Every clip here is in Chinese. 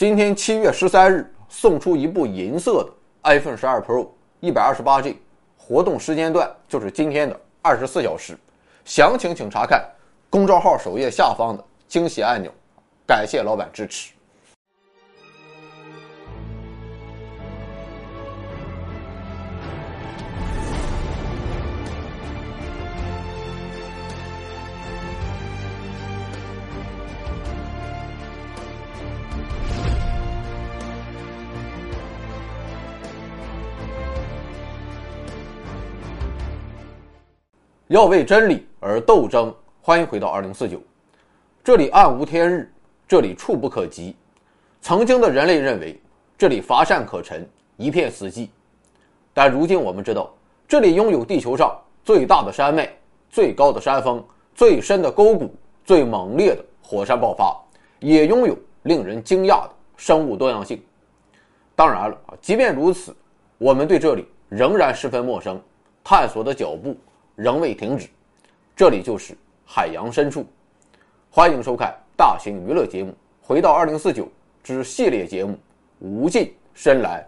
今天七月十三日送出一部银色的 iPhone 十二 Pro，一百二十八 G，活动时间段就是今天的二十四小时。详情请查看公众号首页下方的惊喜按钮。感谢老板支持。要为真理而斗争。欢迎回到二零四九，这里暗无天日，这里触不可及。曾经的人类认为这里乏善可陈，一片死寂。但如今我们知道，这里拥有地球上最大的山脉、最高的山峰、最深的沟谷、最猛烈的火山爆发，也拥有令人惊讶的生物多样性。当然了，即便如此，我们对这里仍然十分陌生，探索的脚步。仍未停止，这里就是海洋深处。欢迎收看大型娱乐节目《回到二零四九》之系列节目《无尽深蓝》。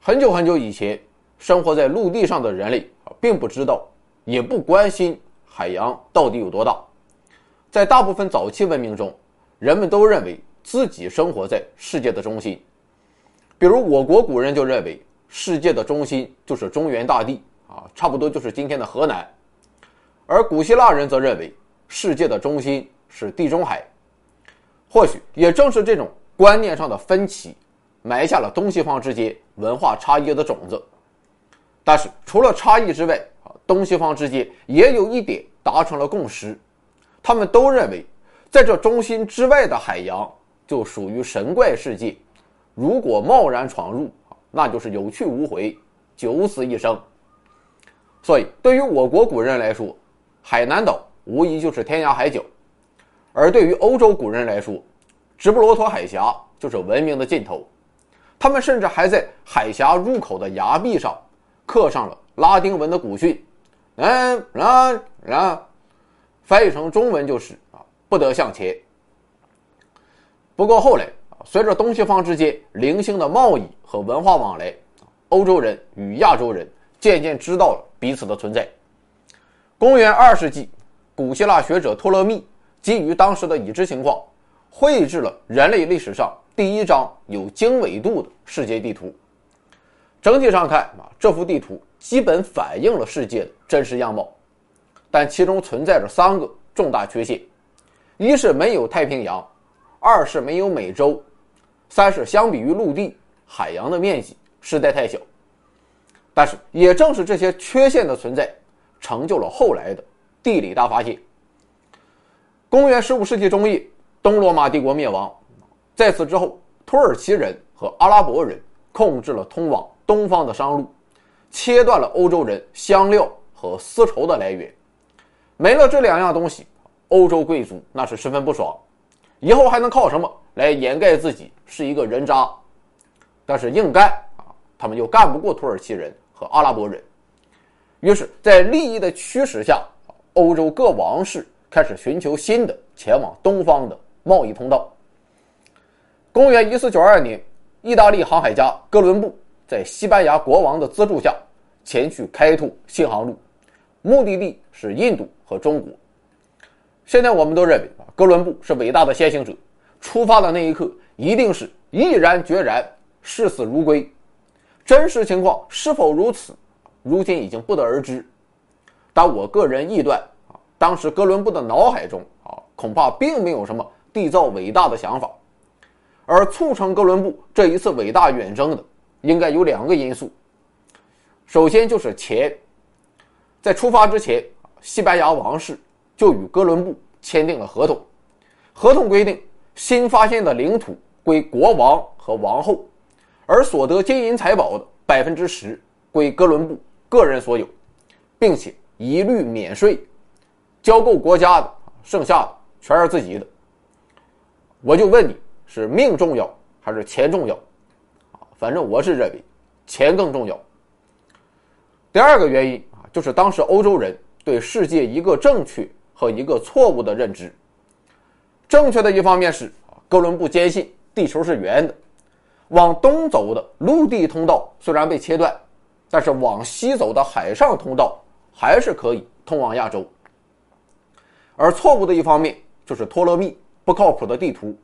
很久很久以前，生活在陆地上的人类啊，并不知道，也不关心海洋到底有多大。在大部分早期文明中，人们都认为自己生活在世界的中心。比如，我国古人就认为，世界的中心就是中原大地。啊，差不多就是今天的河南，而古希腊人则认为世界的中心是地中海。或许也正是这种观念上的分歧，埋下了东西方之间文化差异的种子。但是除了差异之外，啊，东西方之间也有一点达成了共识，他们都认为，在这中心之外的海洋就属于神怪世界，如果贸然闯入，那就是有去无回，九死一生。所以，对于我国古人来说，海南岛无疑就是天涯海角；而对于欧洲古人来说，直布罗陀海峡就是文明的尽头。他们甚至还在海峡入口的崖壁上刻上了拉丁文的古训，嗯啦啦，翻译成中文就是啊，不得向前。不过后来，随着东西方之间零星的贸易和文化往来，欧洲人与亚洲人渐渐知道了。彼此的存在。公元二世纪，古希腊学者托勒密基于当时的已知情况，绘制了人类历史上第一张有经纬度的世界地图。整体上看啊，这幅地图基本反映了世界的真实样貌，但其中存在着三个重大缺陷：一是没有太平洋，二是没有美洲，三是相比于陆地，海洋的面积实在太小。但是，也正是这些缺陷的存在，成就了后来的地理大发现。公元十五世纪中叶，东罗马帝国灭亡，在此之后，土耳其人和阿拉伯人控制了通往东方的商路，切断了欧洲人香料和丝绸的来源。没了这两样东西，欧洲贵族那是十分不爽，以后还能靠什么来掩盖自己是一个人渣？但是硬干啊，他们又干不过土耳其人。和阿拉伯人，于是，在利益的驱使下，欧洲各王室开始寻求新的前往东方的贸易通道。公元一四九二年，意大利航海家哥伦布在西班牙国王的资助下，前去开拓新航路，目的地是印度和中国。现在我们都认为啊，哥伦布是伟大的先行者，出发的那一刻一定是毅然决然，视死如归。真实情况是否如此，如今已经不得而知。但我个人臆断啊，当时哥伦布的脑海中啊，恐怕并没有什么缔造伟大的想法。而促成哥伦布这一次伟大远征的，应该有两个因素。首先就是钱。在出发之前，西班牙王室就与哥伦布签订了合同，合同规定，新发现的领土归国王和王后。而所得金银财宝的百分之十归哥伦布个人所有，并且一律免税，交够国家的，剩下的全是自己的。我就问你，是命重要还是钱重要？啊，反正我是认为钱更重要。第二个原因啊，就是当时欧洲人对世界一个正确和一个错误的认知。正确的一方面是，哥伦布坚信地球是圆的，往东走的陆地通道虽然被切断，但是往西走的海上通道还是可以通往亚洲。而错误的一方面就是托勒密不靠谱的地图。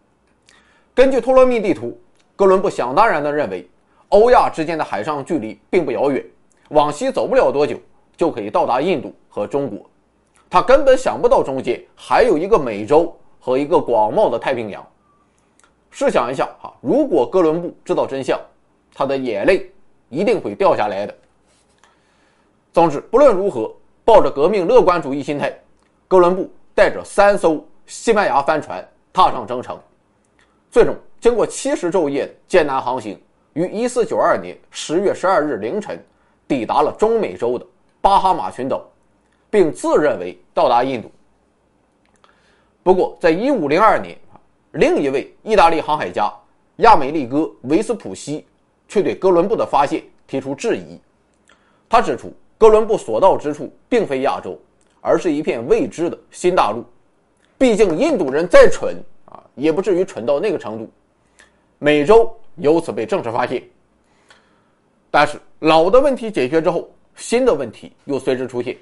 根据托勒密地图，哥伦布想当然地认为，欧亚之间的海上距离并不遥远，往西走不了多久就可以到达印度和中国。他根本想不到中间还有一个美洲和一个广袤的太平洋。试想一下哈，如果哥伦布知道真相，他的眼泪一定会掉下来的。总之，不论如何，抱着革命乐观主义心态，哥伦布。带着三艘西班牙帆船踏上征程，最终经过七十昼夜艰难航行，于一四九二年十月十二日凌晨抵达了中美洲的巴哈马群岛，并自认为到达印度。不过，在一五零二年，另一位意大利航海家亚美利哥维斯普西却对哥伦布的发现提出质疑。他指出，哥伦布所到之处并非亚洲。而是一片未知的新大陆，毕竟印度人再蠢啊，也不至于蠢到那个程度。美洲由此被正式发现。但是老的问题解决之后，新的问题又随之出现，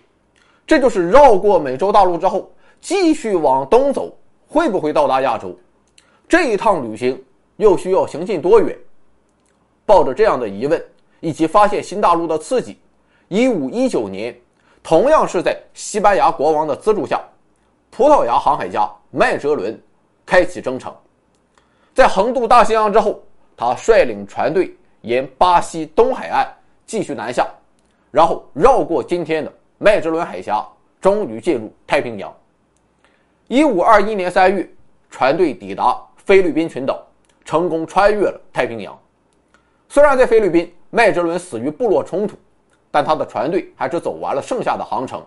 这就是绕过美洲大陆之后，继续往东走，会不会到达亚洲？这一趟旅行又需要行进多远？抱着这样的疑问，以及发现新大陆的刺激，一五一九年。同样是在西班牙国王的资助下，葡萄牙航海家麦哲伦开启征程。在横渡大西洋之后，他率领船队沿巴西东海岸继续南下，然后绕过今天的麦哲伦海峡，终于进入太平洋。一五二一年三月，船队抵达菲律宾群岛，成功穿越了太平洋。虽然在菲律宾，麦哲伦死于部落冲突。但他的船队还是走完了剩下的航程，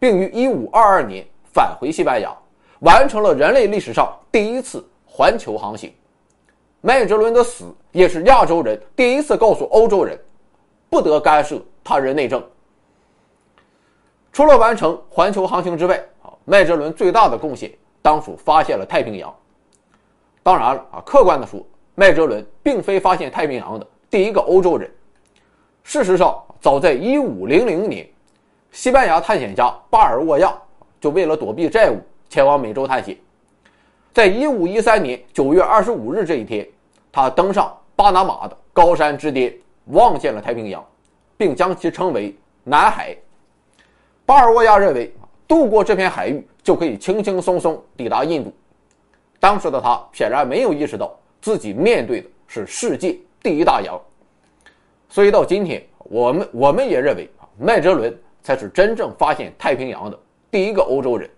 并于1522年返回西班牙，完成了人类历史上第一次环球航行。麦哲伦的死也是亚洲人第一次告诉欧洲人，不得干涉他人内政。除了完成环球航行之外，啊，麦哲伦最大的贡献当属发现了太平洋。当然了，啊，客观的说，麦哲伦并非发现太平洋的第一个欧洲人。事实上，早在1500年，西班牙探险家巴尔沃亚就为了躲避债务前往美洲探险。在1513年9月25日这一天，他登上巴拿马的高山之巅，望见了太平洋，并将其称为南海。巴尔沃亚认为，渡过这片海域就可以轻轻松松抵达印度。当时的他显然没有意识到自己面对的是世界第一大洋。所以到今天，我们我们也认为啊，麦哲伦才是真正发现太平洋的第一个欧洲人。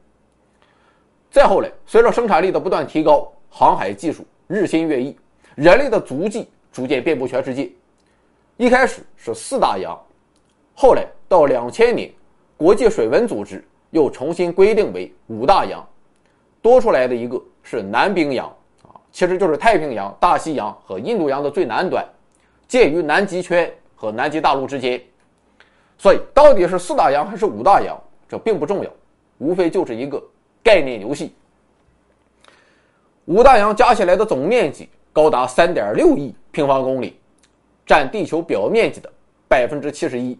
再后来，随着生产力的不断提高，航海技术日新月异，人类的足迹逐渐遍布全世界。一开始是四大洋，后来到两千年，国际水文组织又重新规定为五大洋，多出来的一个是南冰洋啊，其实就是太平洋、大西洋和印度洋的最南端。介于南极圈和南极大陆之间，所以到底是四大洋还是五大洋，这并不重要，无非就是一个概念游戏。五大洋加起来的总面积高达三点六亿平方公里，占地球表面积的百分之七十一，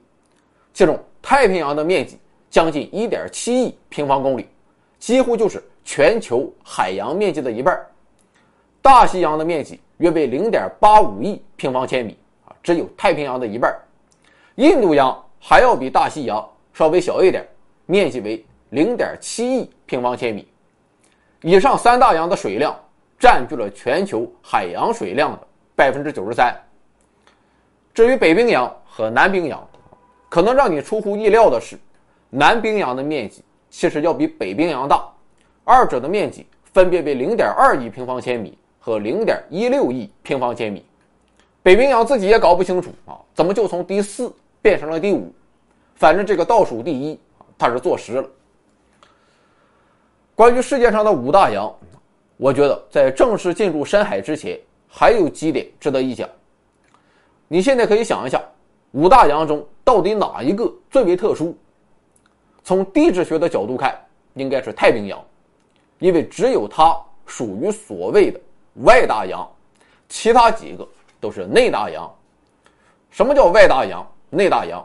其中太平洋的面积将近一点七亿平方公里，几乎就是全球海洋面积的一半大西洋的面积约为零点八五亿平方千米啊。只有太平洋的一半，印度洋还要比大西洋稍微小一点，面积为零点七亿平方千米。以上三大洋的水量占据了全球海洋水量的百分之九十三。至于北冰洋和南冰洋，可能让你出乎意料的是，南冰洋的面积其实要比北冰洋大，二者的面积分别为零点二亿平方千米和零点一六亿平方千米。北冰洋自己也搞不清楚啊，怎么就从第四变成了第五？反正这个倒数第一，他是坐实了。关于世界上的五大洋，我觉得在正式进入深海之前，还有几点值得一讲。你现在可以想一下，五大洋中到底哪一个最为特殊？从地质学的角度看，应该是太平洋，因为只有它属于所谓的外大洋。其他几个都是内大洋。什么叫外大洋、内大洋？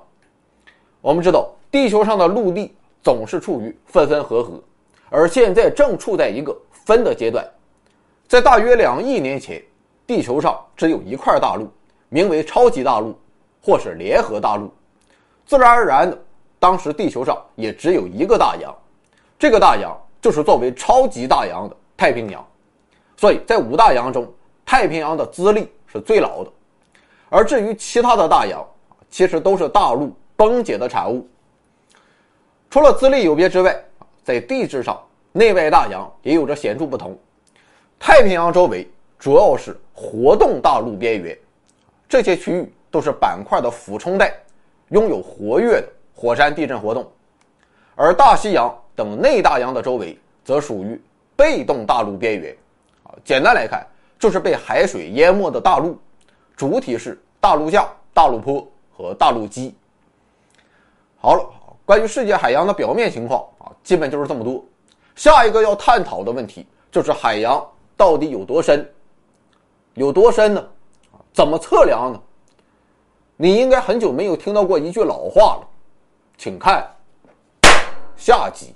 我们知道，地球上的陆地总是处于分分合合，而现在正处在一个分的阶段。在大约两亿年前，地球上只有一块大陆，名为超级大陆，或是联合大陆。自然而然的，当时地球上也只有一个大洋，这个大洋就是作为超级大洋的太平洋。所以在五大洋中，太平洋的资历是最老的。而至于其他的大洋，其实都是大陆崩解的产物。除了资历有别之外，在地质上，内外大洋也有着显著不同。太平洋周围主要是活动大陆边缘，这些区域都是板块的俯冲带，拥有活跃的火山地震活动；而大西洋等内大洋的周围则属于被动大陆边缘。啊，简单来看，就是被海水淹没的大陆，主体是大陆架、大陆坡和大陆基。好了，关于世界海洋的表面情况啊，基本就是这么多。下一个要探讨的问题就是海洋。到底有多深？有多深呢？怎么测量呢？你应该很久没有听到过一句老话了，请看下集。